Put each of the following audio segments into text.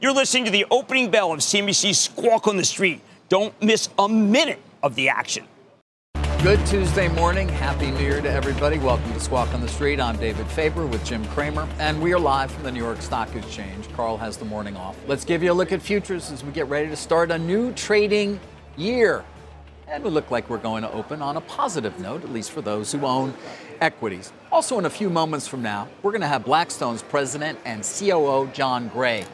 You're listening to the opening bell of CNBC's Squawk on the Street. Don't miss a minute of the action. Good Tuesday morning. Happy New Year to everybody. Welcome to Squawk on the Street. I'm David Faber with Jim Cramer, and we are live from the New York Stock Exchange. Carl has the morning off. Let's give you a look at futures as we get ready to start a new trading year. And we look like we're going to open on a positive note, at least for those who own equities. Also, in a few moments from now, we're going to have Blackstone's president and COO, John Gray,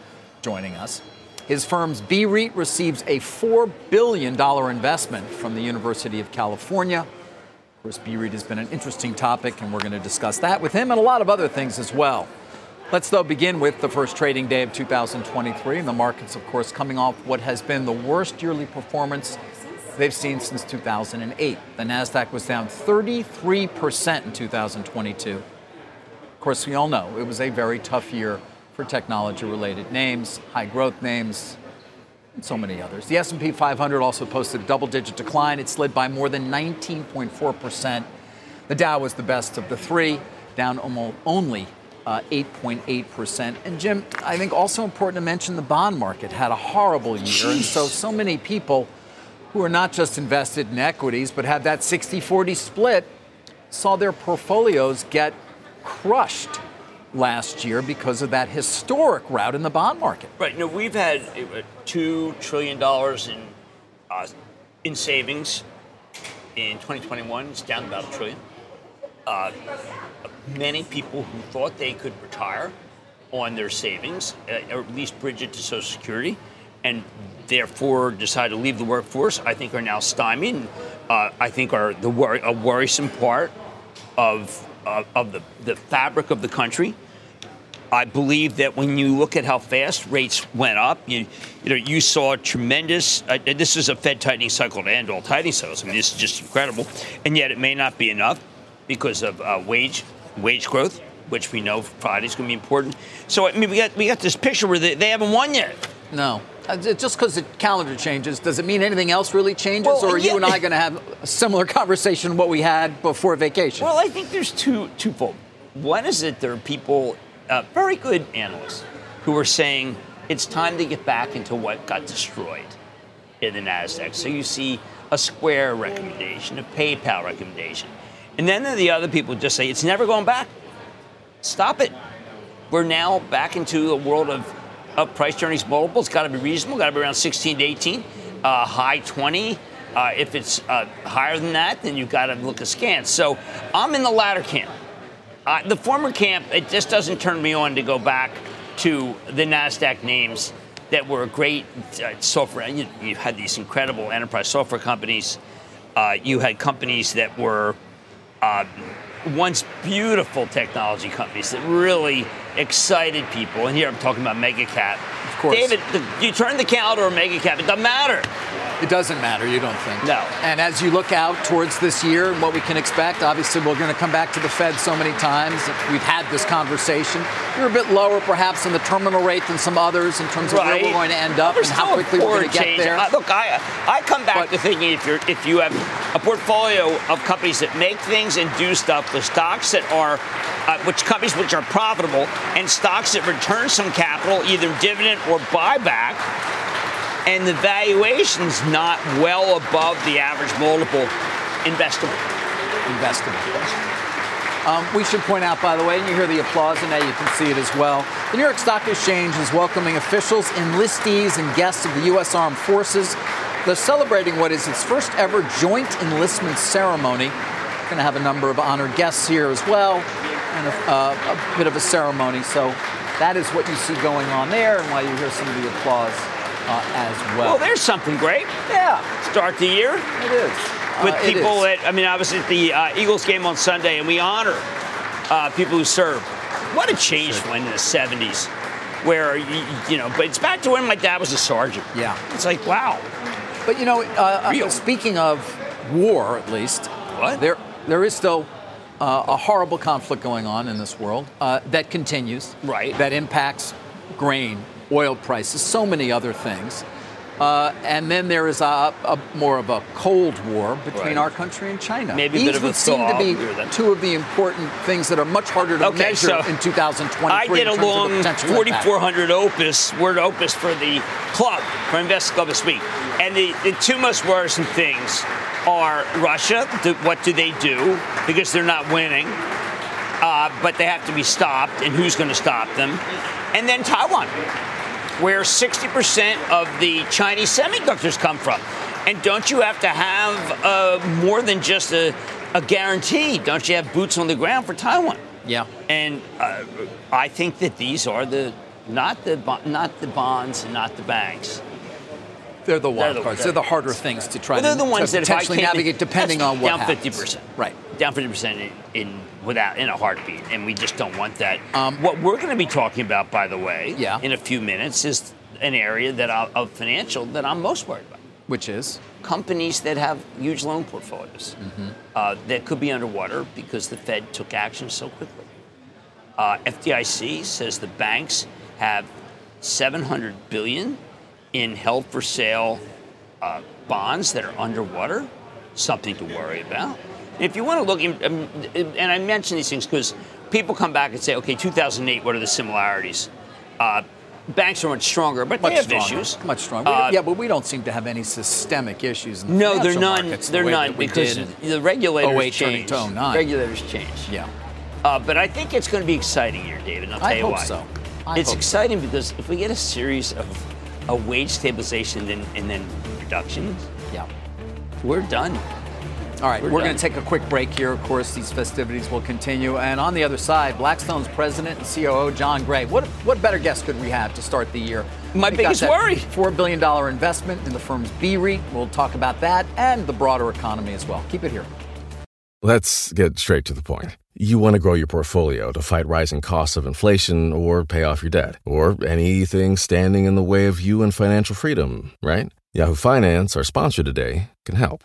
joining us. His firm's BREIT receives a $4 billion investment from the University of California. Of course, BREIT has been an interesting topic, and we're going to discuss that with him and a lot of other things as well. Let's, though, begin with the first trading day of 2023, and the markets, of course, coming off what has been the worst yearly performance they've seen since 2008. The NASDAQ was down 33% in 2022. Of course, we all know it was a very tough year for technology-related names, high-growth names, and so many others. The S&P 500 also posted a double-digit decline. It slid by more than 19.4%. The Dow was the best of the three, down almost only uh, 8.8%. And Jim, I think also important to mention the bond market had a horrible year. And so, so many people who are not just invested in equities, but have that 60 40 split, saw their portfolios get crushed last year because of that historic rout in the bond market. Right. No, we've had uh, two trillion dollars in uh, in savings in 2021. It's down about a trillion. Uh, many people who thought they could retire on their savings, uh, or at least bridge it to Social Security, and therefore decide to leave the workforce, I think are now stymied. Uh, I think are the wor- a worrisome part of uh, of the, the fabric of the country. I believe that when you look at how fast rates went up, you, you know, you saw tremendous. Uh, this is a Fed tightening cycle to end all tightening cycles. I mean, this is just incredible, and yet it may not be enough because of uh, wage wage growth, which we know Friday is going to be important. So I mean, we got we got this picture where they, they haven't won yet. No. Uh, just because the calendar changes, does it mean anything else really changes, well, or are yeah. you and I going to have a similar conversation what we had before vacation? Well, I think there's two twofold. One is that there are people uh, very good analysts who are saying it's time to get back into what got destroyed in the NASDAQ. So you see a Square recommendation, a PayPal recommendation. And then the other people just say it's never going back. Stop it. We're now back into a world of, of price earnings multiples. Got to be reasonable. Got to be around 16 to 18, uh, high 20. Uh, if it's uh, higher than that, then you've got to look askance. So I'm in the latter camp. Uh, the former camp, it just doesn't turn me on to go back to the NASDAQ names that were great uh, software. You, you, had these incredible enterprise software companies. Uh, you had companies that were uh, once beautiful technology companies that really excited people. And here I'm talking about mega cap. Of course. David, the, you turn the calendar on mega cap, it doesn't matter. It doesn't matter, you don't think? No. And as you look out towards this year and what we can expect, obviously we're going to come back to the Fed so many times. We've had this conversation. You're a bit lower, perhaps, in the terminal rate than some others in terms of right. where we're going to end up and how quickly we're going to get there. Uh, look, I I come back but, to thinking if you're if you have a portfolio of companies that make things and do stuff, the stocks that are uh, which companies which are profitable and stocks that return some capital, either dividend or buyback and the valuation's not well above the average multiple investable. Investable. Um, we should point out, by the way, and you hear the applause, and now you can see it as well. The New York Stock Exchange is welcoming officials, enlistees, and guests of the U.S. Armed Forces. They're celebrating what is its first ever joint enlistment ceremony. We're going to have a number of honored guests here as well, and a, uh, a bit of a ceremony. So that is what you see going on there, and why you hear some of the applause uh, as well. Well, there's something great. Yeah. Start the year. It is. With uh, people that, I mean, obviously at the uh, Eagles game on Sunday, and we honor uh, people who serve. What a change sure. in the 70s, where, you, you know, but it's back to when my dad was a sergeant. Yeah. It's like, wow. But you know, uh, uh, speaking of war, at least, what? there there is still uh, a horrible conflict going on in this world uh, that continues. Right. That impacts grain, oil prices, so many other things. Uh, and then there is a, a, more of a cold war between Right. our country and China. Maybe a These bit of a would seem to be Agree with that. two of the important things that are much harder to Okay, measure so in 2023. I did a terms of the long 4,400 opus, word opus for the club, for Invest Club this week. And the, the two most worrisome things are Russia, the, what do they do? Because they're not winning, uh, but they have to be stopped, and who's going to stop them? And then Taiwan, where 60% of the Chinese semiconductors come from. And don't you have to have uh, more than just a, a guarantee? Don't you have boots on the ground for Taiwan? Yeah. And uh, I think that these are the not the not the bonds and not the banks. They're the wild the- cards. they're- They're the harder things to try Well, they're to, the ones to that if I potentially navigate depending on what down 50%. Right. Down 50% in, in without in a heartbeat, and we just don't want that. Um, what we're going to be talking about, by the way, Yeah. in a few minutes, is an area that I, of financial that I'm most worried about. Which is? Companies that have huge loan portfolios Mm-hmm. uh, that could be underwater because the Fed took action so quickly. Uh, FDIC says the banks have 700 billion in held for sale uh, bonds that are underwater. Something to worry about. If you want to look, um, and I mention these things because people come back and say, okay, 2008, what are the similarities? Uh, banks are much stronger, but Much they have stronger. issues. Much stronger. Uh, yeah, but we don't seem to have any systemic issues in the no, they're none. markets They're way none because the regulators 08 turning change. to 09. Regulators change. Yeah. Uh, but I think it's going to be exciting here, David. And I'll tell I you hope why. so. I it's hope so. exciting because if we get a series of a wage stabilization and, and then reductions, Yeah. we're done. All right, We're we're, going to take a quick break here. Of course, these festivities will continue. And on the other side, Blackstone's president and COO, John Gray. What, what better guest could we have to start the year? My We've got biggest that worry. $4 billion investment in the firm's B REIT. We'll talk about that and the broader economy as well. Keep it here. Let's get straight to the point. You want to grow your portfolio to fight rising costs of inflation or pay off your debt or anything standing in the way of you and financial freedom, right? Yahoo Finance, our sponsor today, can help.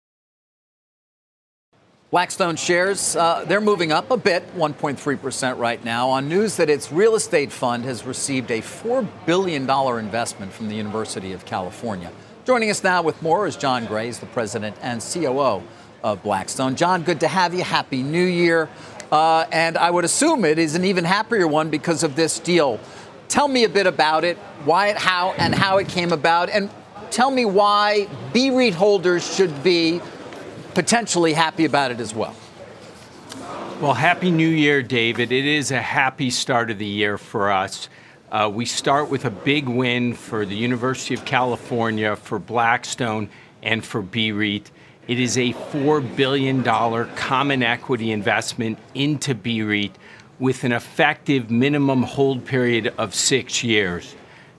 Blackstone shares, uh, they're moving up a bit, 1.3% right now, on news that its real estate fund has received a $4 billion investment from the University of California. Joining us now with more is John Gray, the president and COO of Blackstone. John, good to have you. Happy New Year. Uh, and I would assume it is an even happier one because of this deal. Tell me a bit about it, why it, how, and how it came about, and tell me why B REIT holders should be potentially happy about it as well. Well, Happy New Year, David. It is a happy start of the year for us. Uh, we start with a big win for the University of California, for Blackstone, and for BREIT. It is a $4 billion common equity investment into BREIT with an effective minimum hold period of six years.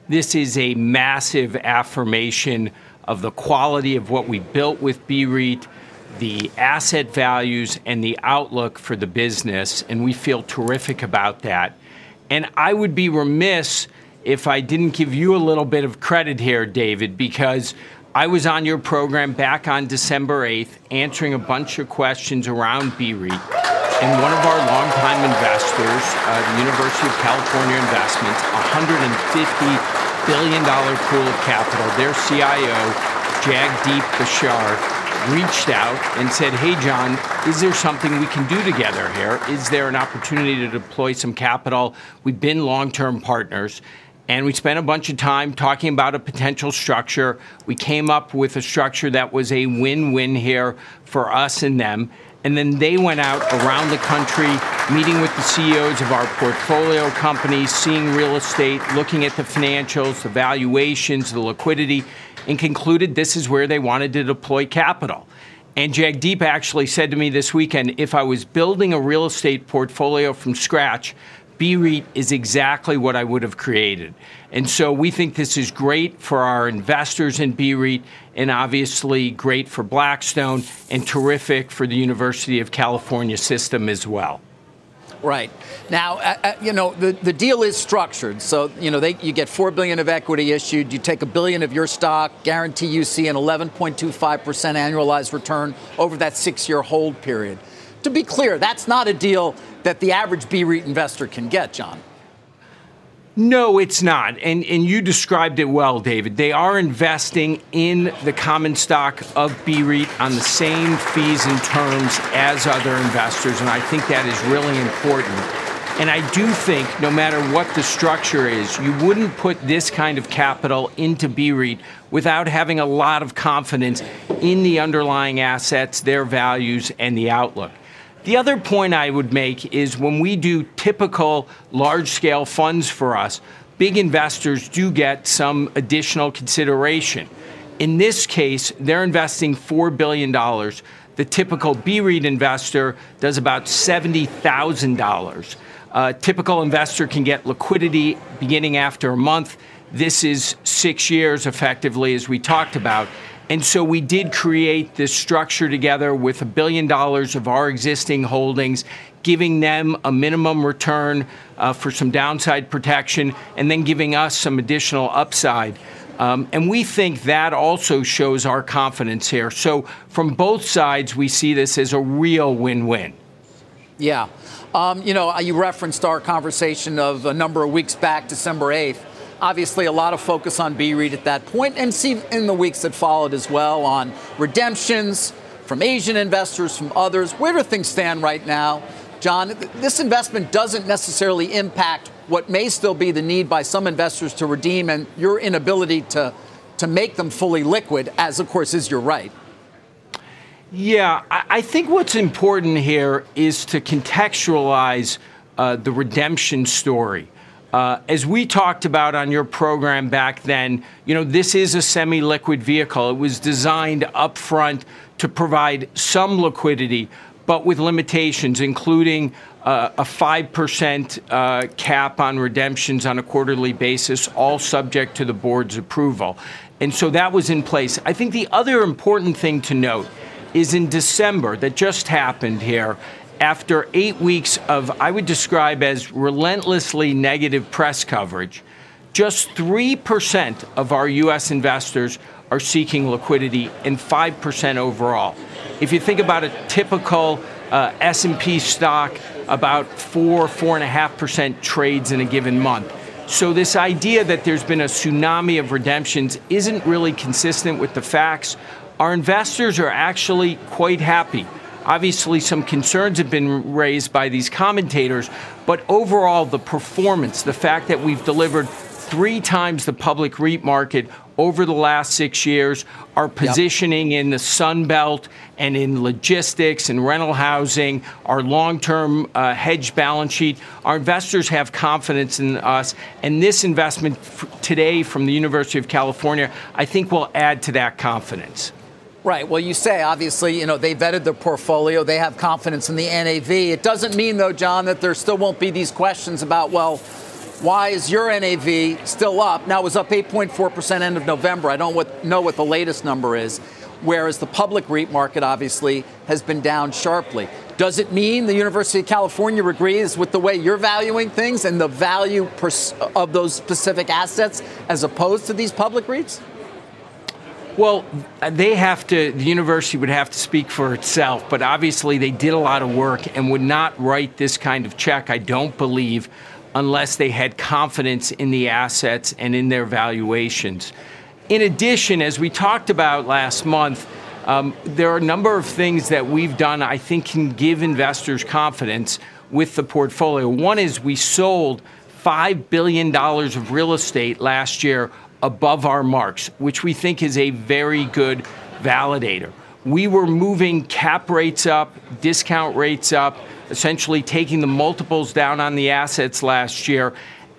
This is a massive affirmation of the quality of what we built with BREIT, the asset values, and the outlook for the business, and we feel terrific about that. And I would be remiss if I didn't give you a little bit of credit here, David, because I was on your program back on December 8th answering a bunch of questions around BREIT. And one of our longtime investors, uh, the University of California Investments, $150 billion pool of capital, their CIO, Jagdeep Bachher, reached out and said, Hey, John, is there something we can do together here? Is there an opportunity to deploy some capital? We've been long term partners. and we spent a bunch of time talking about a potential structure. We came up with a structure that was a win win here for us and them. And then they went out around the country, meeting with the CEOs of our portfolio companies, seeing real estate, looking at the financials, the valuations, the liquidity, and concluded this is where they wanted to deploy capital. And Jagdeep actually said to me this weekend if I was building a real estate portfolio from scratch, BREIT is exactly what I would have created. And so we think this is great for our investors in BREIT and obviously great for Blackstone and terrific for the University of California system as well. Right. Now, uh, uh, you know, the, the deal is structured. So, you know, they, you get 4 billion of equity issued, you take a billion of your stock, guarantee you see an 11.25% annualized return over that 6-year hold period. To be clear, that's not a deal that the average BREIT investor can get, John. No, it's not. And, and you described it well, David. They are investing in the common stock of BREIT on the same fees and terms as other investors. And I think that is really important. And I do think no matter what the structure is, you wouldn't put this kind of capital into BREIT without having a lot of confidence in the underlying assets, their values, and the outlook. The other point I would make is when we do typical large scale funds for us, big investors do get some additional consideration. In this case, they're investing $4 billion. The typical BREIT investor does about $70,000. A uh, typical investor can get liquidity beginning after a month. This is six years effectively, as we talked about. And so we did create this structure together with a billion dollars of our existing holdings, giving them a minimum return uh, for some downside protection, and then giving us some additional upside. Um, and we think that also shows our confidence here. So, from both sides, we see this as a real win win. Yeah. Um, you know, you referenced our conversation of a number of weeks back, December 8th. Obviously, a lot of focus on BREIT at that point, and see in the weeks that followed as well on redemptions from Asian investors, from others. Where do things stand right now? John, this investment doesn't necessarily impact what may still be the need by some investors to redeem and your inability to, to make them fully liquid, as of course is your right. Yeah, I think what's important here is to contextualize uh, the redemption story. Uh, as we talked about on your program back then, you know, this is a semi liquid vehicle. It was designed upfront to provide some liquidity, but with limitations, including uh, a 5% uh, cap on redemptions on a quarterly basis, all subject to the board's approval. And so that was in place. I think the other important thing to note is in December that just happened here after eight weeks of, I would describe as relentlessly negative press coverage, just 3% of our U.S. investors are seeking liquidity and 5% overall. If you think about a typical uh, S&P stock, about 4, 4.5% trades in a given month. So this idea that there's been a tsunami of redemptions isn't really consistent with the facts. Our investors are actually quite happy Obviously, some concerns have been raised by these commentators, but overall, the performance, the fact that we've delivered three times the public REIT market over the last six years, our positioning yep. in the Sun Belt and in logistics and rental housing, our long term uh, hedge balance sheet. Our investors have confidence in us. And this investment f- today from the University of California, I think, will add to that confidence. Right. Well, you say obviously, you know, they vetted their portfolio, they have confidence in the NAV. It doesn't mean, though, John, that there still won't be these questions about, well, why is your NAV still up? Now, it was up 8.4% end of November. I don't know what the latest number is, whereas the public REIT market obviously has been down sharply. Does it mean the University of California agrees with the way you're valuing things and the value of those specific assets as opposed to these public REITs? Well, they have to, the university would have to speak for itself, but obviously they did a lot of work and would not write this kind of check, I don't believe, unless they had confidence in the assets and in their valuations. In addition, as we talked about last month, um, there are a number of things that we've done I think can give investors confidence with the portfolio. One is we sold $5 billion of real estate last year above our marks, which we think is a very good validator. We were moving cap rates up, discount rates up, essentially taking the multiples down on the assets last year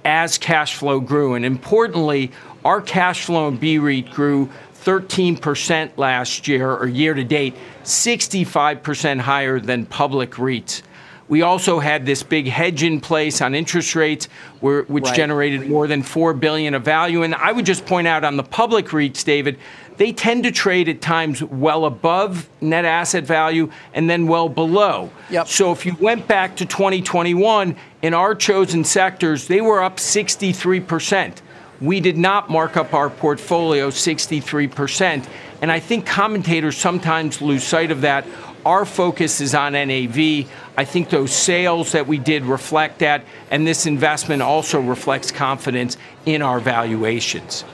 as cash flow grew. And importantly, our cash flow in BREIT grew 13% last year or year to date, 65% higher than public REITs. We also had this big hedge in place on interest rates, where, which right. generated more than four billion of value. And I would just point out on the public REITs, David, they tend to trade at times well above net asset value and then well below. Yep. So if you went back to 2021 in our chosen sectors, they were up 63 percent we did not mark up our portfolio 63%. And I think commentators sometimes lose sight of that. Our focus is on NAV. I think those sales that we did reflect that, and this investment also reflects confidence in our valuations.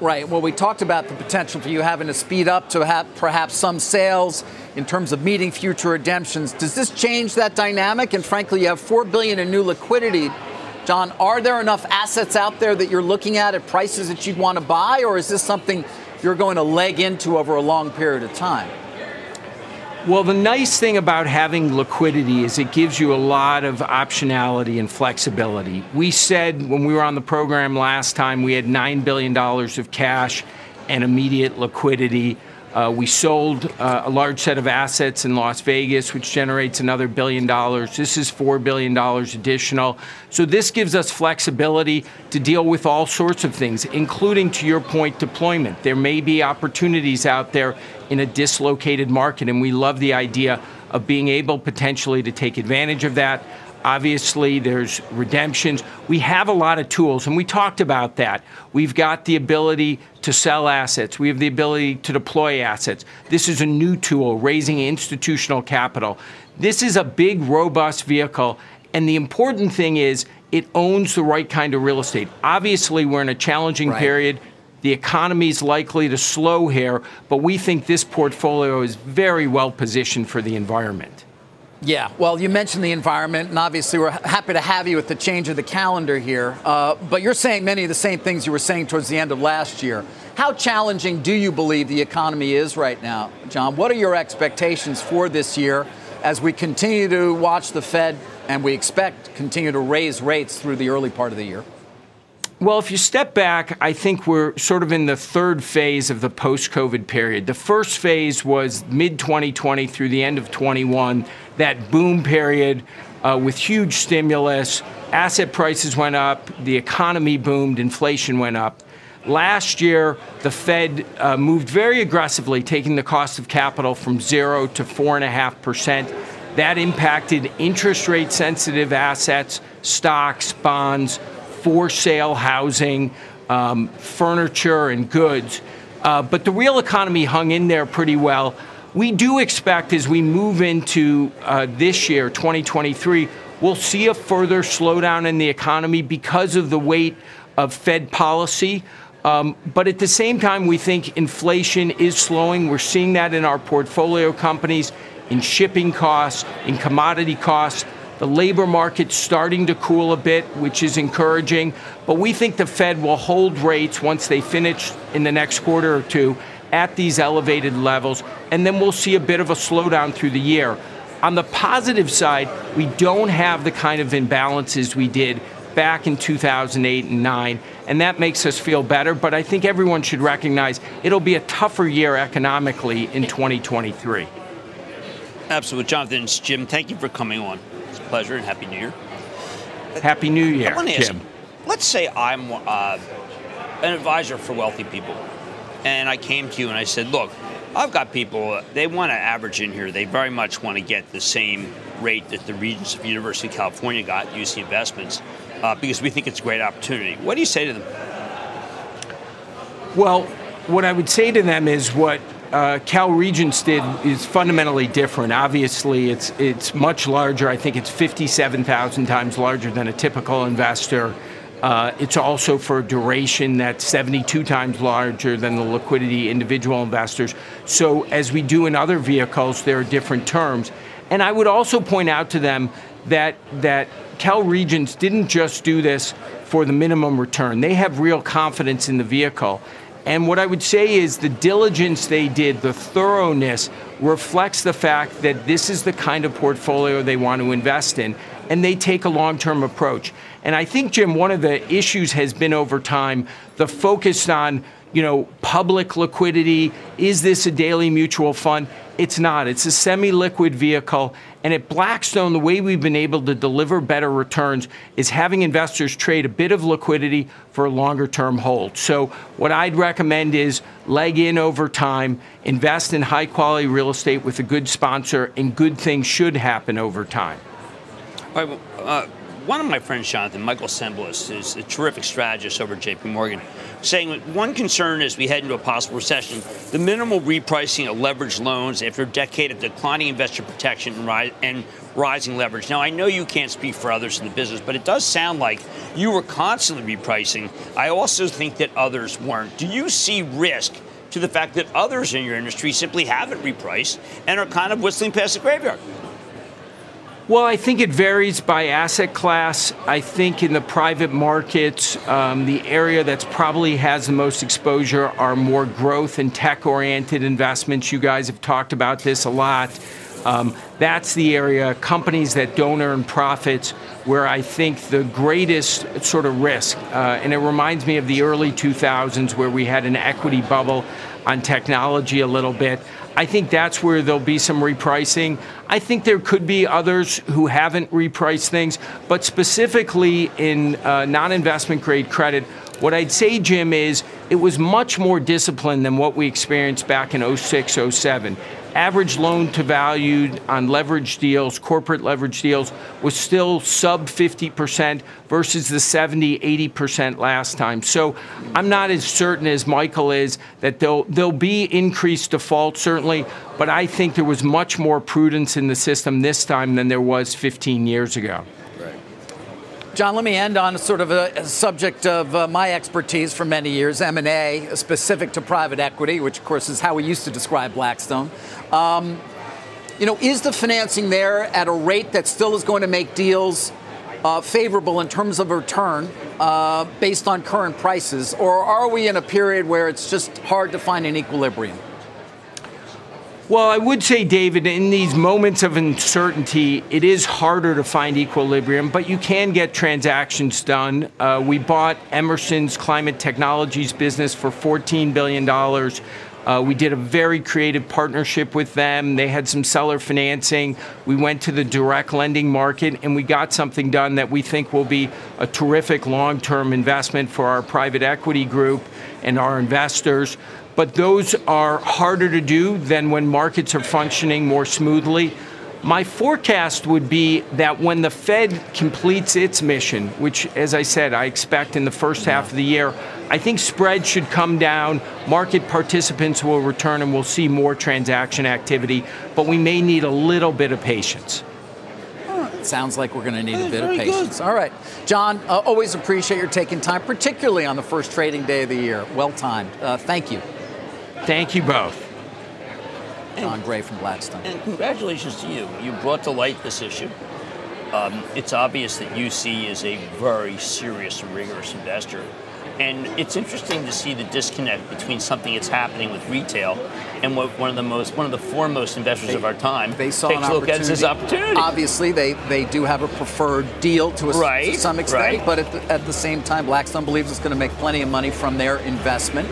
Right. Well, we talked about the potential for you having to speed up to have perhaps some sales in terms of meeting future redemptions. Does this change that dynamic? And frankly, you have four billion in new liquidity John, are there enough assets out there that you're looking at at prices that you'd want to buy, or is this something you're going to leg into over a long period of time? Well, the nice thing about having liquidity is it gives you a lot of optionality and flexibility. We said when we were on the program last time, we had $9 billion of cash and immediate liquidity. Uh, we sold uh, a large set of assets in Las Vegas, which generates another billion dollars. This is $4 billion additional. So, this gives us flexibility to deal with all sorts of things, including, to your point, deployment. There may be opportunities out there in a dislocated market, and we love the idea of being able potentially to take advantage of that. Obviously, there's redemptions. We have a lot of tools, and we talked about that. We've got the ability to sell assets, we have the ability to deploy assets. This is a new tool, raising institutional capital. This is a big, robust vehicle, and the important thing is it owns the right kind of real estate. Obviously, we're in a challenging right. period. The economy is likely to slow here, but we think this portfolio is very well positioned for the environment. Yeah, well, you mentioned the environment, and obviously we're happy to have you with the change of the calendar here. Uh, but you're saying many of the same things you were saying towards the end of last year. How challenging do you believe the economy is right now, John? What are your expectations for this year as we continue to watch the Fed and we expect continue to raise rates through the early part of the year? Well, if you step back, I think we're sort of in the third phase of the post COVID period. The first phase was mid 2020 through the end of 21, that boom period uh, with huge stimulus. Asset prices went up, the economy boomed, inflation went up. Last year, the Fed uh, moved very aggressively, taking the cost of capital from zero to four and a half percent. That impacted interest rate sensitive assets, stocks, bonds, for sale housing, um, furniture, and goods. Uh, but the real economy hung in there pretty well. We do expect as we move into uh, this year, 2023, we'll see a further slowdown in the economy because of the weight of Fed policy. Um, but at the same time, we think inflation is slowing. We're seeing that in our portfolio companies, in shipping costs, in commodity costs. The labor market's starting to cool a bit, which is encouraging, but we think the Fed will hold rates once they finish in the next quarter or two at these elevated levels, and then we'll see a bit of a slowdown through the year. On the positive side, we don't have the kind of imbalances we did back in 2008 and 9, and that makes us feel better. But I think everyone should recognize it'll be a tougher year economically in 2023. Absolutely. Jonathan, Jim, thank you for coming on pleasure and Happy New Year. Happy New Year. Ask, let's say I'm uh, an advisor for wealthy people, and I came to you and I said, look, I've got people, they want to average in here. They very much want to get the same rate that the Regents of University of California got, UC Investments, uh, because we think it's a great opportunity. What do you say to them? Well, what I would say to them is what uh, Cal Regents did is fundamentally different. Obviously, it's it's much larger. I think it's 57,000 times larger than a typical investor. Uh, it's also for a duration that's 72 times larger than the liquidity individual investors. So, as we do in other vehicles, there are different terms. And I would also point out to them that that Cal Regents didn't just do this for the minimum return. They have real confidence in the vehicle. And what I would say is the diligence they did, the thoroughness, reflects the fact that this is the kind of portfolio they want to invest in, and they take a long term approach. And I think, Jim, one of the issues has been over time the focus on you know, public liquidity. Is this a daily mutual fund? It's not. It's a semi liquid vehicle. And at Blackstone, the way we've been able to deliver better returns is having investors trade a bit of liquidity for a longer term hold. So, what I'd recommend is leg in over time, invest in high quality real estate with a good sponsor, and good things should happen over time. All right. Uh, one of my friends, Jonathan, Michael Cembalest, is a terrific strategist over at JP Morgan saying one concern as we head into a possible recession, the minimal repricing of leveraged loans after a decade of declining investor protection and, ri- and rising leverage. Now, I know you can't speak for others in the business, but it does sound like you were constantly repricing. I also think that others weren't. Do you see risk to the fact that others in your industry simply haven't repriced and are kind of whistling past the graveyard? Well, I think it varies by asset class. I think in the private markets, um, the area that's probably has the most exposure are more growth and tech oriented investments. You guys have talked about this a lot. Um, that's the area, companies that don't earn profits, where I think the greatest sort of risk. Uh, and it reminds me of the early 2000s where we had an equity bubble on technology a little bit. I think that's where there'll be some repricing. I think there could be others who haven't repriced things, but specifically in uh, non investment grade credit, what I'd say, Jim, is it was much more disciplined than what we experienced back in 06, 07 average loan to value on leverage deals, corporate leverage deals, was still sub 50% versus the 70, 80% last time. So I'm not as certain as Michael is that there'll, there'll be increased default, certainly, but I think there was much more prudence in the system this time than there was 15 years ago. John, let me end on sort of a, subject of uh, my expertise for many years, M&A, specific to private equity, which of course is how we used to describe Blackstone. Um, you know, is the financing there at a rate that still is going to make deals uh, favorable in terms of return uh, based on current prices, or are we in a period where it's just hard to find an equilibrium? Well, I would say, David, in these moments of uncertainty, it is harder to find equilibrium, but you can get transactions done. Uh, we bought Emerson's climate technologies business for $14 billion. Uh, we did a very creative partnership with them. They had some seller financing. We went to the direct lending market and we got something done that we think will be a terrific long term investment for our private equity group and our investors but those are harder to do than when markets are functioning more smoothly. My forecast would be that when the Fed completes its mission, which, as I said, I expect in the first half of the year, I think spreads should come down, market participants will return, and we'll see more transaction activity, but we may need a little bit of patience. Sounds like we're going to need a bit of patience. Good. All right. John, uh, always appreciate your taking time, particularly on the first trading day of the year. Well timed. Uh, thank you. Thank you both. John Gray from Blackstone. And congratulations to you. You brought to light this issue. Um, it's obvious that UC is a very serious and rigorous investor. And it's interesting to see the disconnect between something that's happening with retail and what one of the most, one of the foremost investors they, of our time they saw takes a look at this opportunity. Obviously, they, they do have a preferred deal to, a, right, to some extent, right. but at the, at the same time, Blackstone believes it's going to make plenty of money from their investment.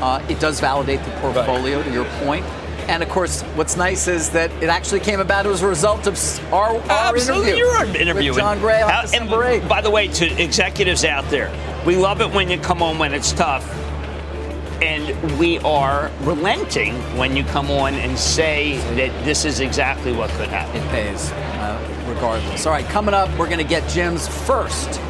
Uh, it does validate the portfolio, right. to your point. And of course, what's nice is that it actually came about as a result of our, our Absolutely, interview. Your interview with John Gray on December and 8th. By the way, to executives out there, we love it when you come on when it's tough. And we are relenting when you come on and say that this is exactly what could happen. It pays, uh, regardless. All right, coming up, we're going to get Jim's first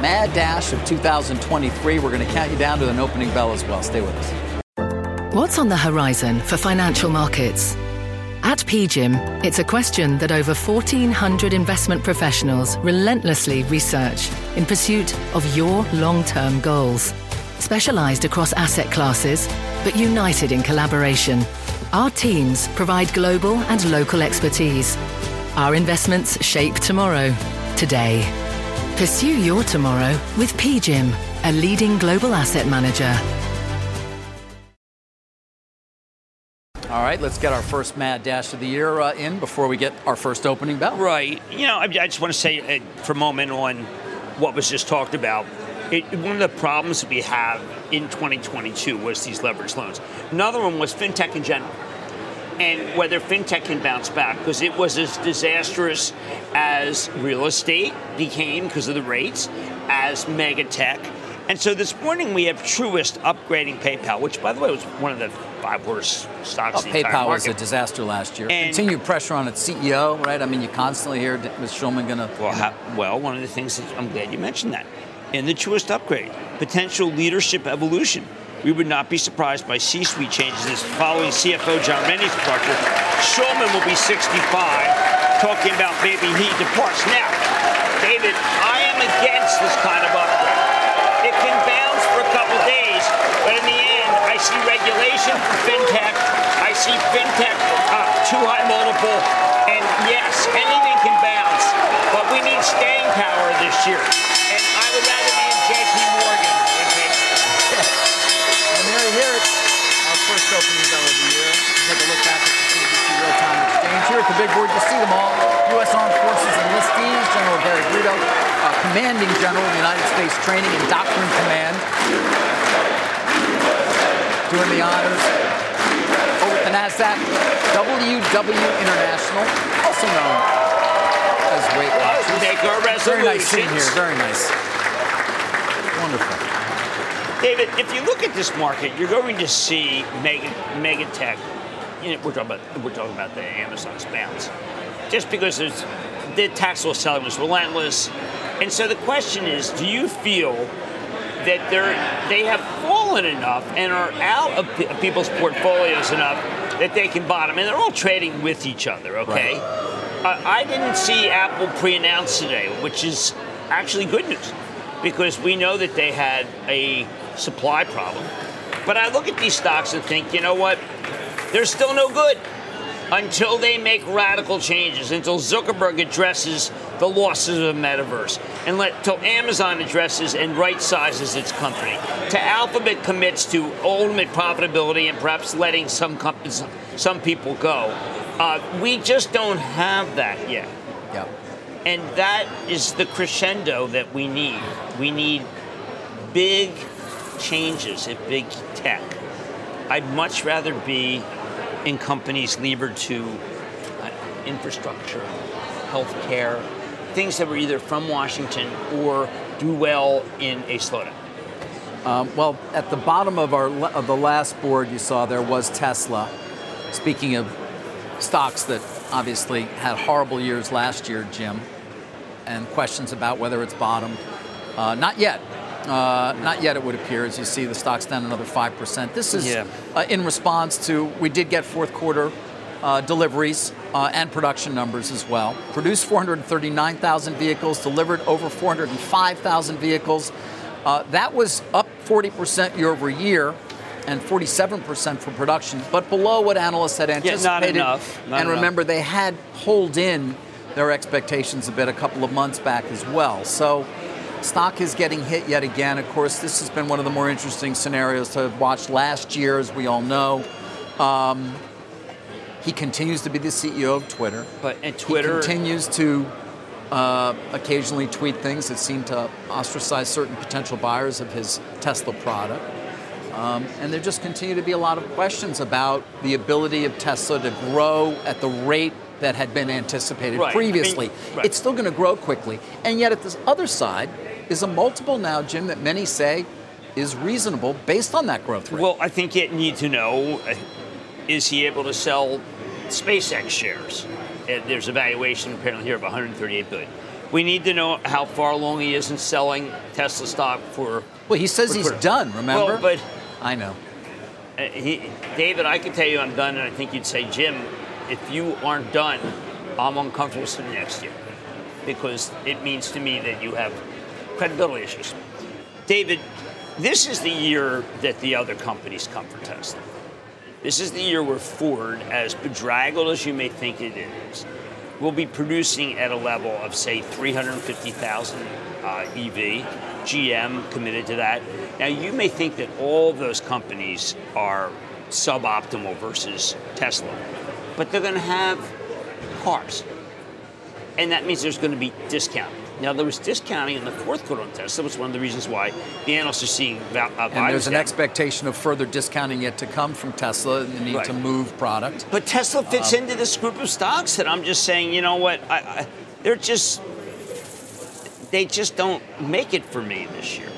Mad Dash of 2023. We're going to count you down to an opening bell as well. Stay with us. What's on the horizon for financial markets? At PGIM, it's a question that over 1,400 investment professionals relentlessly research in pursuit of your long term goals. Specialized across asset classes, but united in collaboration, our teams provide global and local expertise Our investments shape tomorrow, today. Pursue your tomorrow with PGIM, a leading global asset manager. All right, let's get our first mad dash of the year uh, in before we get our first opening bell. Right. You know, I, I just want to say uh, for a moment on what was just talked about. It, one of the problems we have in 2022 was these leveraged loans. Another one was fintech in general and whether fintech can bounce back because it was as disastrous as real estate became because of the rates, as mega tech. And so this morning we have Truist upgrading PayPal, which by the way was one of the five worst stocks. Oh, PayPal was a disaster last year. And Continued pressure on its CEO, right? I mean, you constantly hear Ms. Schulman going to. Well, well, one of the things that I'm glad you mentioned that in the Truist upgrade, potential leadership evolution we would not be surprised by C-suite changes following CFO John Rainey's departure. Schulman will be 65, talking about maybe he departs. Now, David, I am against this kind of upgrade. It can bounce for a couple days, but in the end, I see regulation for fintech. I see fintech uh, too high multiple, and yes, anything can bounce, but we need staying power this year. And I would rather be in JP Morgan hear it. Our first opening bell of the year. Take a look back at the CNBC real-time exchange. Here at the big board, you see them all. U.S. Armed Forces enlistees, General Gary Brito, uh, Commanding General of the United States Training and Doctrine Command, doing the honors. Over at the NASDAQ, WW International, also known as Weight Watchers. Make our resolutions. Very nice scene here, very nice. Wonderful. David, if you look at this market, you're going to see mega, mega tech. You know, we're talking about we're talking about the Amazon's bounce, just because there's the taxable selling was relentless, and so the question is, do you feel that they're they have fallen enough and are out of people's portfolios enough that they can bottom, and they're all trading with each other. Okay, right. uh, I didn't see Apple pre-announce today, which is actually good news because we know that they had a supply problem. But I look at these stocks and think, you know what? They're still no good until they make radical changes, until Zuckerberg addresses the losses of the metaverse, and let Amazon addresses and right sizes its company, to Alphabet commits to ultimate profitability and perhaps letting some companies, some people go. Uh, we just don't have that yet. Yep. And that is the crescendo that we need. We need big changes at big tech. I'd much rather be in companies levered to uh, infrastructure, healthcare, things that were either from Washington or do well in a slowdown. Um, well, at the bottom of our of the last board you saw there was Tesla. Speaking of stocks that obviously had horrible years last year, Jim, and questions about whether it's bottom. Uh, not yet. Uh, not yet, it would appear. As you see, the stock's down another 5%. This is yeah. uh, in response to, we did get fourth quarter uh, deliveries uh, and production numbers as well. Produced 439,000 vehicles, delivered over 405,000 vehicles. Uh, that was up 40% year over year and 47% for production, but below what analysts had anticipated. Yeah, not enough. Not and remember, they had pulled in their expectations a bit a couple of months back as well. So Stock is getting hit yet again. Of course, this has been one of the more interesting scenarios to have watched last year, as we all know. Um, he continues to be the CEO of Twitter. But and Twitter he continues to uh, occasionally tweet things that seem to ostracize certain potential buyers of his Tesla product. Um, and there just continue to be a lot of questions about the ability of Tesla to grow at the rate that had been anticipated right. previously. I mean, right. It's still going to grow quickly. And yet, at this other side, is a multiple now, Jim, that many say is reasonable based on that growth rate. Well, I think you need to know uh, is he able to sell SpaceX shares? There's a valuation apparently here of 138 billion. We need to know how far along he is in selling Tesla stock for. Well, he says he's done. Remember? Well, but I know. Uh, he, David, I can tell you I'm done, and I think you'd say, Jim, if you aren't done, I'm uncomfortable sitting next to you because it means to me that you have credibility issues. David, this is the year that the other companies come for Tesla. This is the year where Ford, as bedraggled as you may think it is, will be producing at a level of, say, 350,000 uh, EV. GM committed to that. Now, you may think that all those companies are suboptimal versus Tesla, but they're going to have cars. And that means there's going to be discounting. Now, there was discounting in the fourth quarter on Tesla. That was one of the reasons why the analysts are seeing uh, And there's an down. expectation of further discounting yet to come from Tesla and the need Right. to move product. But Tesla fits into this group of stocks that I'm just saying, you know what? I, I, they're just, they just don't make it for me this year.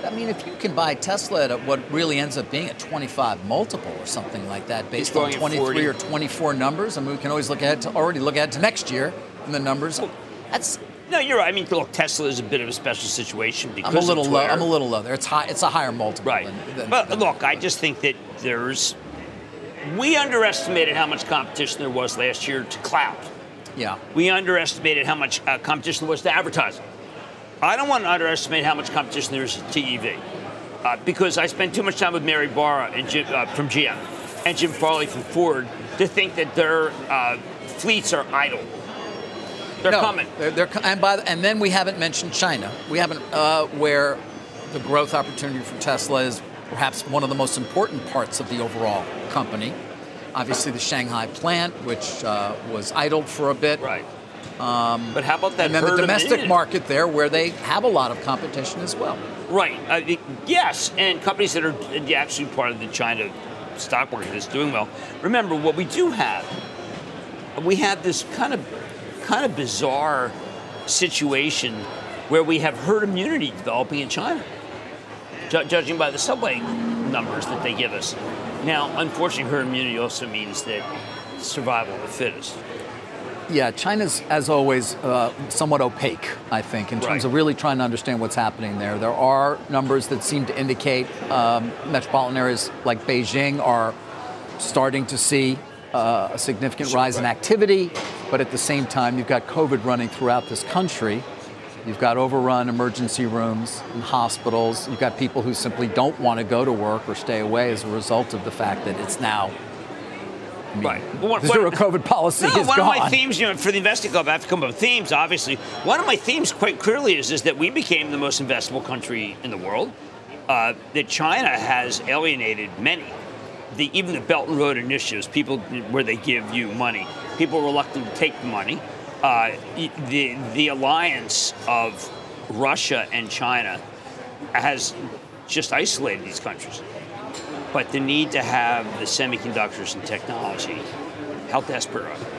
But I mean, if you can buy Tesla at what really ends up being a 25 multiple or something like that, based on 23 or 24 numbers, I mean, we can always look ahead to already look ahead to next year and the numbers. That's No, you're right. I mean, look, Tesla is a bit of a special situation because I'm a little low. I'm a little low there. It's high. It's a higher multiple. Right. Than, than, but than- look, I just think that there's, we underestimated how much competition there was last year to cloud. yeah. We underestimated how much uh, competition there was to advertising. I don't want to underestimate how much competition there is at EV. Uh, because I spent too much time with Mary Barra and Jim, uh, from GM and Jim Farley from Ford to think that their uh, fleets are idle. They're no, coming. They're, they're and by the, and then we haven't mentioned China. We haven't uh, where the growth opportunity for Tesla is perhaps one of the most important parts of the overall company. Obviously, the Shanghai plant, which uh, was idled for a bit, Right. But how about that? and then the domestic market there, where they have a lot of competition as well. Right. Uh, it- yes, and companies that are actually part of the China stock market that's doing well. Remember, what we do have, we have this kind of kind of bizarre situation where we have herd immunity developing in China, ju- judging by the subway numbers that they give us. Now, unfortunately, herd immunity also means that survival of the fittest. Yeah, China's, as always, uh, somewhat opaque, I think, in terms Right. of really trying to understand what's happening there. There are numbers that seem to indicate um, metropolitan areas like Beijing are starting to see uh, a significant rise in activity, but at the same time, you've got COVID running throughout this country. You've got overrun emergency rooms and hospitals. You've got people who simply don't want to go to work or stay away as a result of the fact that it's now Right. Well, what- zero what- COVID policy No, is one gone. of my themes, you know, for the investing club, I have to come up with themes. Obviously, one of my themes, quite clearly, is is that we became the most investable country in the world. Uh, that China has alienated many. The, even the Belt and Road initiatives, people where they give you money, people are reluctant to take the money. Uh, the the alliance of Russia and China has just isolated these countries. But the need to have the semiconductors and technology, are they?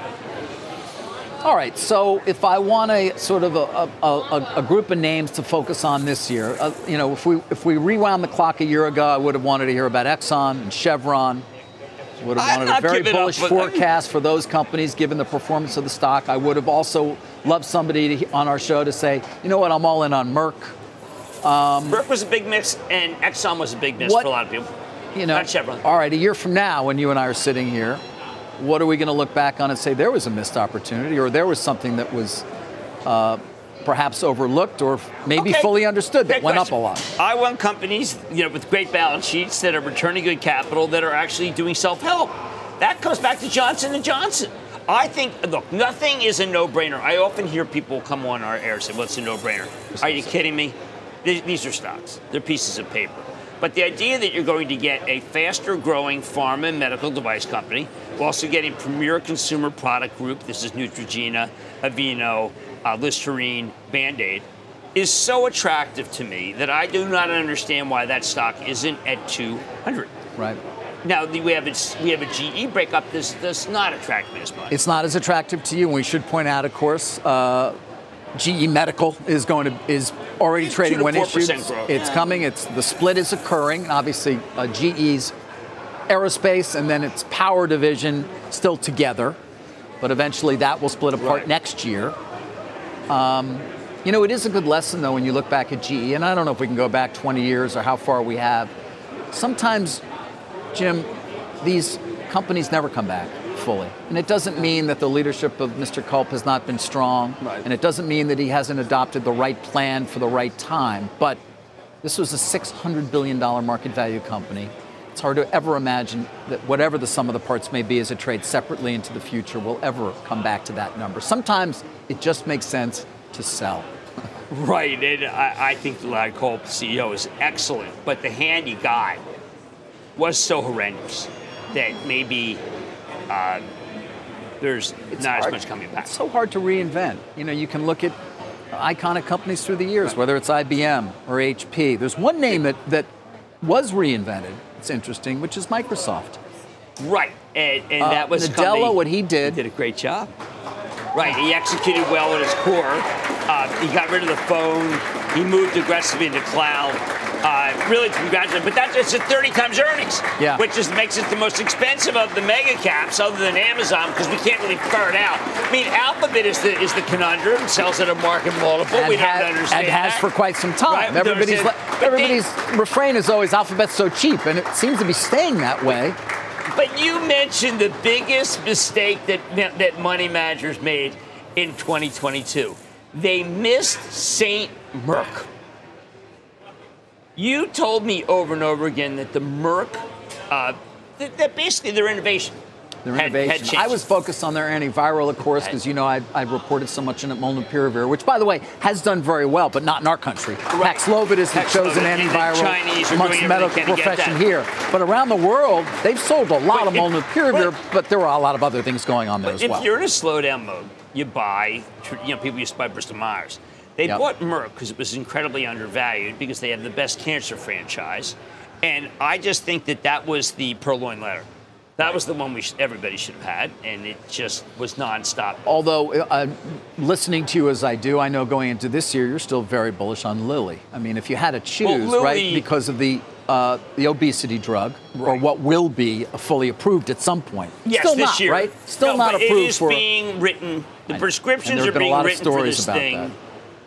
All right, so if I want a sort of a, a, a, a group of names to focus on this year, uh, you know, if we if we rewound the clock a year ago, I would have wanted to hear about Exxon and Chevron. Would have wanted a very up, bullish but- forecast for those companies, given the performance of the stock. I would have also loved somebody to, on our show to say, you know what, I'm all in on Merck. Merck was a big miss, and Exxon was a big miss What- for a lot of people. You know, Not Chevron. all right, a year from now, when you and I are sitting here, what are we going to look back on and say there was a missed opportunity, or there was something that was uh, perhaps overlooked, or maybe Okay. fully understood that Great went question. up a lot? I want companies, you know, with great balance sheets that are returning good capital that are actually doing self-help. That comes back to Johnson and Johnson. I think, look, nothing is a no-brainer. I often hear people come on our air and say, "Well, it's a no-brainer." Are you kidding me? These are stocks. They're pieces of paper. But the idea that you're going to get a faster-growing pharma and medical device company, while also getting premier consumer product group. This is Neutrogena, Aveeno, uh, Listerine, Band-Aid is so attractive to me that I do not understand why that stock isn't at 200. Right. Now we have a, we have a GE breakup. This does not attract me as much. It's not as attractive to you. And we should point out, of course, uh, GE Medical is going to is already trading when 4% issued. growth. It's Yeah. coming. It's the split is occurring. Obviously, uh, GE's aerospace and then its power division still together, but eventually that will split apart Right. next year. Um, you know, it is a good lesson though when you look back at GE, and I don't know if we can go back 20 years or how far we have. Sometimes, Jim, these companies never come back fully. And it doesn't mean that the leadership of Mr. Culp has not been strong. Right. And it doesn't mean that he hasn't adopted the right plan for the right time. But this was a $600 billion market value company. It's hard to ever imagine that whatever the sum of the parts may be as it trades separately into the future will ever come back to that number. Sometimes it just makes sense to sell. Right, and I, I think the Larry Culp CEO is excellent, but the hand he got was so horrendous that maybe uh, there's It's not hard- as much coming back. It's so hard to reinvent. You know, you can look at iconic companies through the years, whether it's IBM or HP. There's one name that, that was reinvented. It's interesting, which is Microsoft. Right, and, and Uh, that was Nadella, what he did- He did a great job. Right, he executed well at his core. Uh, he got rid of the phone. He moved aggressively into cloud. Uh, really, to congratulate, but that's it's at 30 times earnings, Yeah. which is makes it the most expensive of the mega caps, other than Amazon, because we can't really figure it out. I mean, Alphabet is the is the conundrum, sells at a market multiple. we don't understand and has that. for quite some time. Right, everybody's le- But they- everybody's refrain is always alphabet's so cheap, and it seems to be staying that way. But you mentioned the biggest mistake that that money managers made in 2022. They missed Saint Merck. You told me over and over again that the Merck, uh, that, that basically their innovation, Their had- had innovation. changed. I was focused on their antiviral, of course, because you know I, I reported so much in it molnupiravir, which, by the way, has done very well, but not in our country. Paxlovid is the chosen antiviral Chinese amongst the medical everything to get profession here. But around the world, they've sold a lot But of if- molnupiravir, but- but there were a lot of other things going on there as if well. If you're in a slowdown mode, you buy, you know, people used to buy Bristol Myers. They Yep. bought Merck because it was incredibly undervalued because they have the best cancer franchise. And I just think that that was the purloined letter. That was the one we should, everybody should have had, and it just was nonstop. Although, uh, listening to you as I do, I know going into this year, you're still very bullish on Lilly. I mean, if you had to choose, Lilly- right, because of the uh, the obesity drug, or what will be fully approved at some point. Yes, still this not, year. right? Still No, not approved It is for. being written. The prescriptions and there have are been a being lot of written for stories this about thing.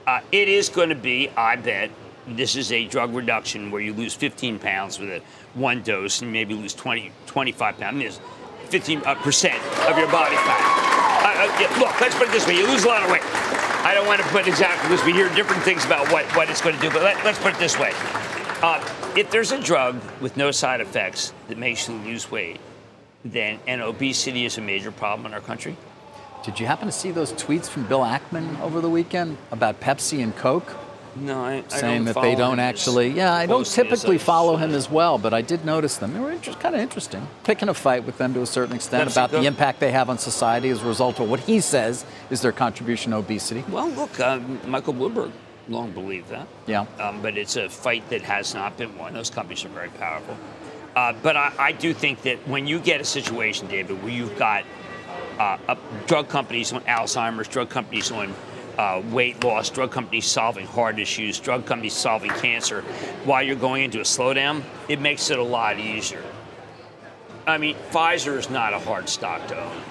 Uh, it is going to be, I bet, this is a drug reduction where you lose 15 pounds with a one dose and maybe lose 20, 25 pounds. I mean, 15 uh, percent of your body fat. Uh, yeah, look, let's put it this way: you lose a lot of weight. I don't want to put exactly because we hear different things about what, what it's going to do, but let, let's put it this way: uh, if there's a drug with no side effects that makes you lose weight, then and obesity is a major problem in our country. Did you happen to see those tweets from Bill Ackman over the weekend about Pepsi and Coke? No, I, I saying that they don't actually. Yeah, I don't typically follow him as well, but I did notice them. They were kind of interesting, picking a fight with them to a certain extent Pepsi about the impact they have on society as a result of what he says is their contribution to obesity. Well, look, um, Michael Bloomberg long believed that. Yeah. Um, but it's a fight that has not been won. Those companies are very powerful. Uh, but I, I do think that when you get a situation, David, where you've got uh, uh, drug companies on Alzheimer's, drug companies on uh, weight loss, drug companies solving heart issues, drug companies solving cancer, while you're going into a slowdown, it makes it a lot easier. I mean, Pfizer is not a hard stock to own.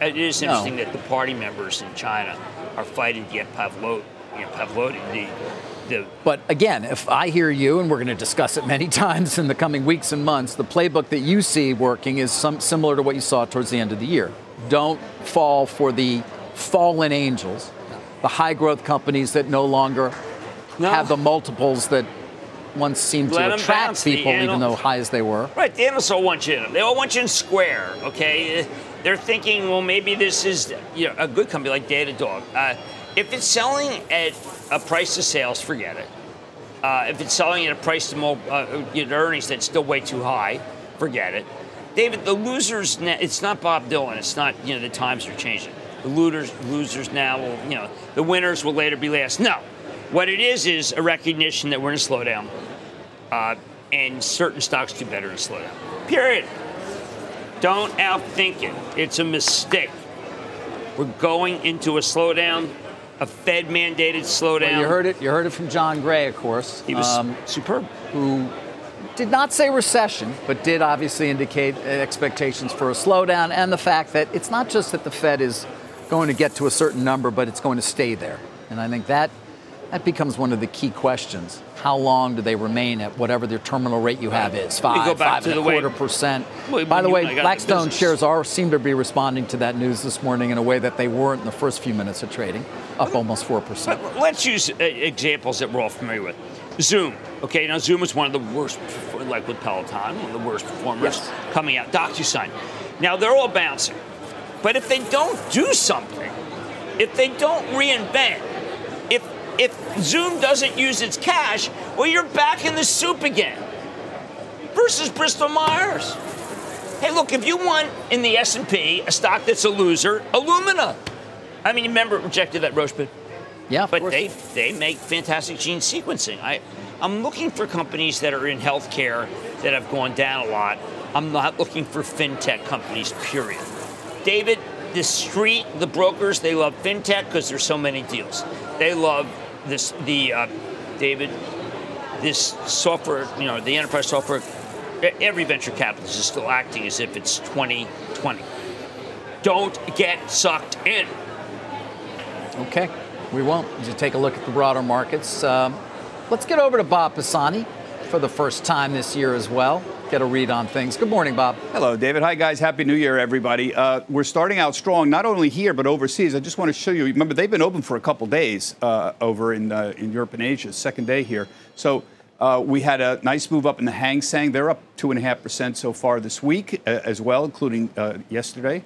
It is No. interesting that the party members in China are fighting to get Pavlot, you know, Pavloti, the, But again, if I hear you, and we're going to discuss it many times in the coming weeks and months, the playbook that you see working is some, similar to what you saw towards the end of the year. Don't fall for the fallen angels, the high growth companies that no longer No. have the multiples that once seemed Let to attract people, even though high as they were. Right, the analysts all want you in them. They all want you in Square, okay? They're thinking, well, maybe this is you know, a good company like Datadog. Uh, if it's selling at a price to sales, forget it. Uh, if it's selling at a price to mul- uh, know, earnings that's still way too high, forget it. David, the losers, na- it's not Bob Dylan. It's not, you know, the times are changing. The losers, losers now will, you know, the winners will later be last. No. What it is is a recognition that we're in a slowdown uh, and certain stocks do better in a slowdown. Period. Don't outthink it. It's a mistake. We're going into a slowdown, a Fed mandated slowdown. Well, you heard it. You heard it from Jon Gray, of course. He was um, superb. who did not say recession, but did obviously indicate expectations for a slowdown and the fact that it's not just that the Fed is going to get to a certain number, but it's going to stay there. And I think that that becomes one of the key questions. How long do they remain at whatever their terminal rate you have is? Five, five and a the way- quarter percent. Well, By the way, and I got into Blackstone business. shares are seem to be responding to that news this morning in a way that they weren't in the first few minutes of trading, up almost four percent. But let's use uh, examples that we're all familiar with. Zoom. Okay, now Zoom is one of the worst, like with Peloton, one of the worst performers yes. coming out. DocuSign. Now they're all bouncing, but if they don't do something, if they don't reinvent, if Zoom doesn't use its cash, well, you're back in the soup again. Versus Bristol Myers. Hey, look, if you want in the S&P a stock that's a loser, Illumina. I mean, remember it rejected that Roche bid? Yeah, but they they make fantastic gene sequencing. I I'm looking for companies that are in healthcare that have gone down a lot. I'm not looking for fintech companies. Period. David, the street, the brokers, they love fintech because there's so many deals. They love this the uh, David this software, you know, the enterprise software. Every venture capitalist is still acting as if it's 2020. Don't get sucked in. Okay, we won't. Just take a look at the broader markets. Um, let's get over to Bob Pisani for the first time this year as well. Get a read on things. Good morning, Bob. Hello, David. Hi, guys. Happy New Year, everybody. Uh, we're starting out strong, not only here but overseas. I just want to show you. Remember, they've been open for a couple days uh, over in uh, in Europe and Asia. Second day here. So uh, we had a nice move up in the Hang Seng. They're up 2.5% so far this week uh, as well, including uh, yesterday.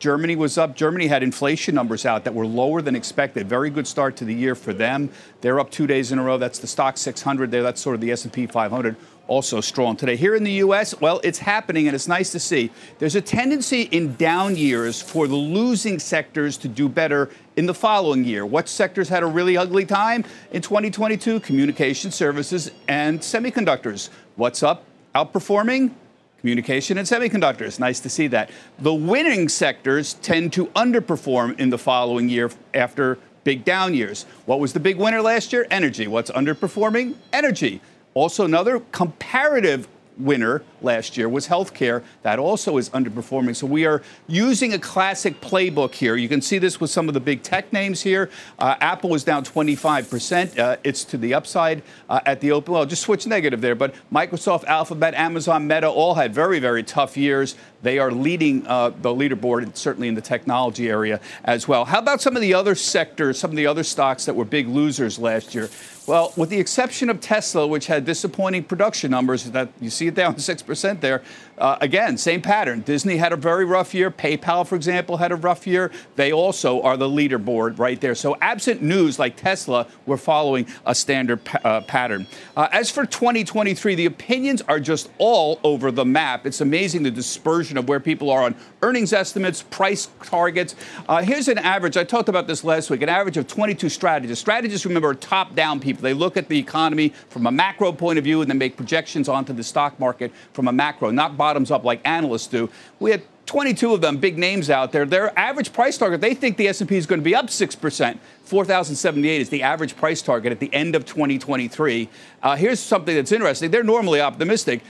Germany was up. Germany had inflation numbers out that were lower than expected. Very good start to the year for them. They're up two days in a row. That's the Stoxx 600 there. That's sort of the S&P 500 also strong today. Here in the U.S., well, it's happening, and it's nice to see. There's a tendency in down years for the losing sectors to do better in the following year. What sectors had a really ugly time in 2022? Communication services and semiconductors. What's up? Outperforming? Communication and semiconductors. Nice to see that. The winning sectors tend to underperform in the following year after big down years. What was the big winner last year? Energy. What's underperforming? Energy. Also, another comparative winner last year was healthcare. That also is underperforming. So we are using a classic playbook here. You can see this with some of the big tech names here. Uh, Apple was down 25%. Uh, it's to the upside uh, at the open. Well, just switch negative there. But Microsoft, Alphabet, Amazon, Meta all had very, very tough years. They are leading uh, the leaderboard, certainly in the technology area as well. How about some of the other sectors, some of the other stocks that were big losers last year? Well, with the exception of Tesla, which had disappointing production numbers, that you see it down 6% there, uh, again, same pattern. Disney had a very rough year. PayPal, for example, had a rough year. They also are the leaderboard right there. So, absent news like Tesla, we're following a standard uh, pattern. Uh, as for 2023, the opinions are just all over the map. It's amazing the dispersion of where people are on earnings estimates, price targets. Uh, here's an average. I talked about this last week an average of 22 strategists. Strategists, remember, are top down people. They look at the economy from a macro point of view and then make projections onto the stock market from a macro, not bottoms up like analysts do. We had 22 of them, big names out there. Their average price target, they think the S&P is going to be up 6%. 4,078 is the average price target at the end of 2023. Uh, here's something that's interesting. They're normally optimistic.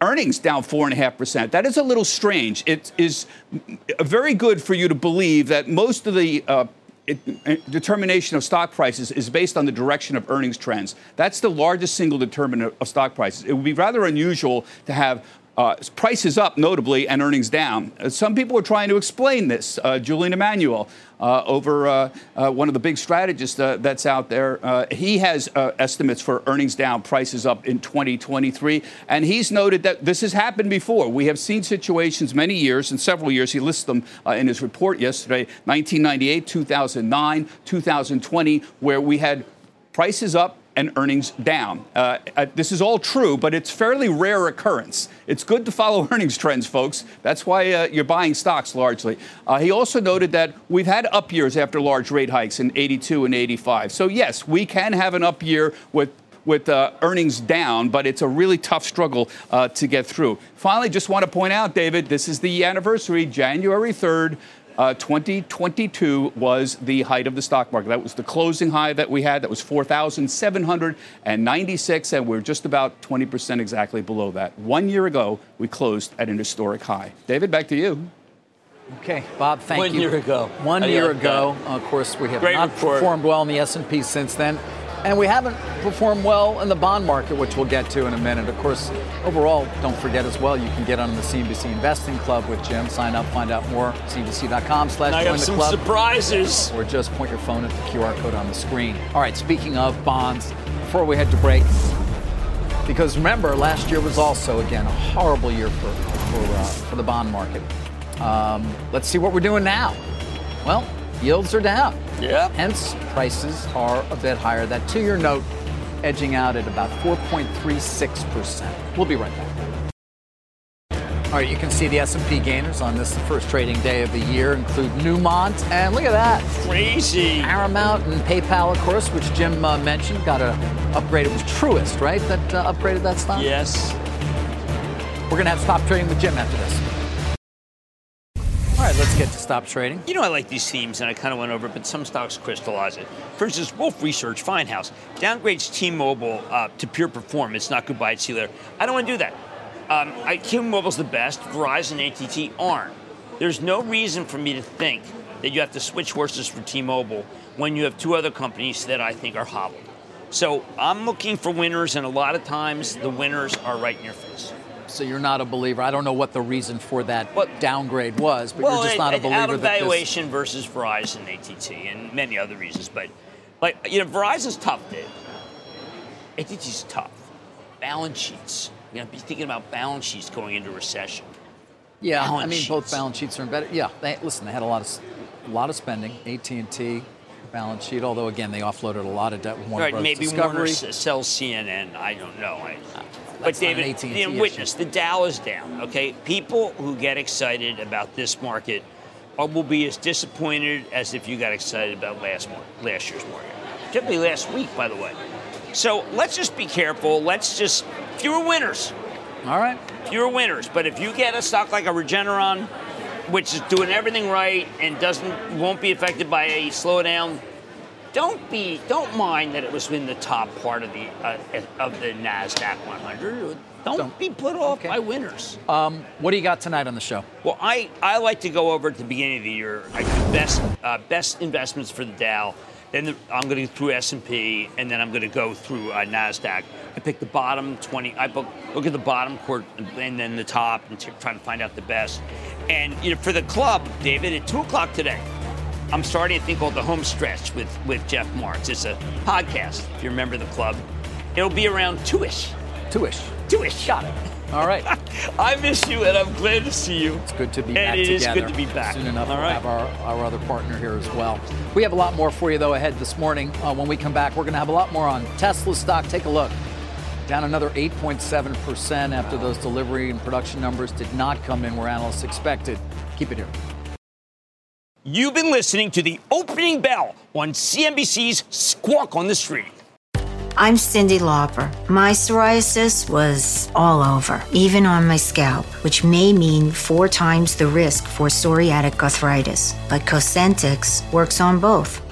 Earnings down 4.5%. That is a little strange. It is very good for you to believe that most of the uh, it, determination of stock prices is based on the direction of earnings trends. That's the largest single determinant of stock prices. It would be rather unusual to have uh, prices up, notably, and earnings down. Uh, some people are trying to explain this. Uh, Julian Emanuel, uh, over uh, one of the big strategists that's out there, he has estimates for earnings down, prices up in 2023. And he's noted that this has happened before. We have seen situations many years, and several years, he lists them in his report yesterday 1998, 2009, 2020, where we had prices up, and earnings down. Uh, uh, this is all true, but it's fairly rare occurrence. It's good to follow earnings trends, folks. That's why uh, you're buying stocks largely. Uh, he also noted that we've had up years after large rate hikes in 82 and 85. So yes, we can have an up year with with uh, earnings down, but it's a really tough struggle uh, to get through. Finally, just want to point out, David, this is the anniversary, January 3rd. Uh, 2022 was the height of the stock market. That was the closing high that we had. That was 4,796, and we're just about 20% exactly below that. One year ago, we closed at an historic high. David, back to you. Okay, Bob, thank One you. One year ago. One year ago. Of course, we have Great not report. performed well in the S&P since then. And we haven't performed well in the bond market, which we'll get to in a minute. Of course, overall, don't forget as well, you can get on the CNBC Investing Club with Jim. Sign up, find out more. CNBC.com slash join the have some club. surprises. Or just point your phone at the QR code on the screen. All right, speaking of bonds, before we head to break, Because remember, last year was also, again, a horrible year for, for, uh, for the bond market. Um, let's see what we're doing now. Well, yields are down. Yeah. Hence, prices are a bit higher. That two year note edging out at about 4.36%. We'll be right back. All right, you can see the S&P gainers on this first trading day of the year include Newmont, and look at that. Crazy. Paramount and PayPal, of course, which Jim uh, mentioned, got a upgrade. It was Truist, right, that uh, upgraded that stock? Yes. We're going to have stop trading with Jim after this. All right, let's get to stop trading. You know, I like these themes, and I kind of went over it, but some stocks crystallize it. For instance, Wolfe Research, Finehouse, downgrades T-Mobile uh, to pure performance, It's not goodbye, see you. I don't want to do that. Um, I, T-Mobile's the best. Verizon AT&T aren't. There's no reason for me to think that you have to switch horses for T-Mobile when you have two other companies that I think are hobbled. So I'm looking for winners, and a lot of times the winners are right in your face. So you're not a believer. I don't know what the reason for that downgrade was, but well, you're just it- not a believer out of that this- versus Verizon, AT&T, and many other reasons. But like you know, Verizon's tough, Dave. AT&T's tough. Balance sheets. You know, be thinking about balance sheets going into recession. Yeah, I balance mean both balance sheets are in better. Yeah, they, listen, they had a lot of a lot of spending. AT and T balance sheet, although again they offloaded a lot of debt with Warner right? Bros. Maybe Discovery. Warner sells CNN. I don't know. I, but David, AT&T you know, issue. witness the Dow is down. Okay, people who get excited about this market are, will be as disappointed as if you got excited about last mar- last year's market, particularly last week, by the way. So let's just be careful. Let's just fewer winners, All right. fewer winners. But if you get a stock like a Regeneron, which is doing everything right and doesn't won't be affected by a slowdown, don't be don't mind that it was in the top part of the uh, of the Nasdaq 100. Don't, Don't- be put off okay. by winners. Um, what do you got tonight on the show? Well, I, I like to go over at the beginning of the year. I do best uh, best investments for the Dow. Then the, I'm going to go through S and P, and then I'm going to go through uh, Nasdaq. I pick the bottom 20. I look, look at the bottom court and then the top, and t- try to find out the best. And you know, for the club, David, at two o'clock today, I'm starting a thing called the Home Stretch with with Jeff Marks. It's a podcast. If you remember the club, it'll be around two-ish. Two-ish. Two-ish. Got it. All right. I miss you, and I'm glad to see you. It's good to be and back it is together. good to be back. Soon enough, All we'll right. have our, our other partner here as well. We have a lot more for you, though, ahead this morning. Uh, when we come back, we're going to have a lot more on Tesla stock. Take a look. Down another 8.7% after those delivery and production numbers did not come in where analysts expected. Keep it here. You've been listening to the opening bell on CNBC's Squawk on the Street. I'm Cyndi Lauper. My psoriasis was all over, even on my scalp, which may mean four times the risk for psoriatic arthritis. But Cosentyx works on both.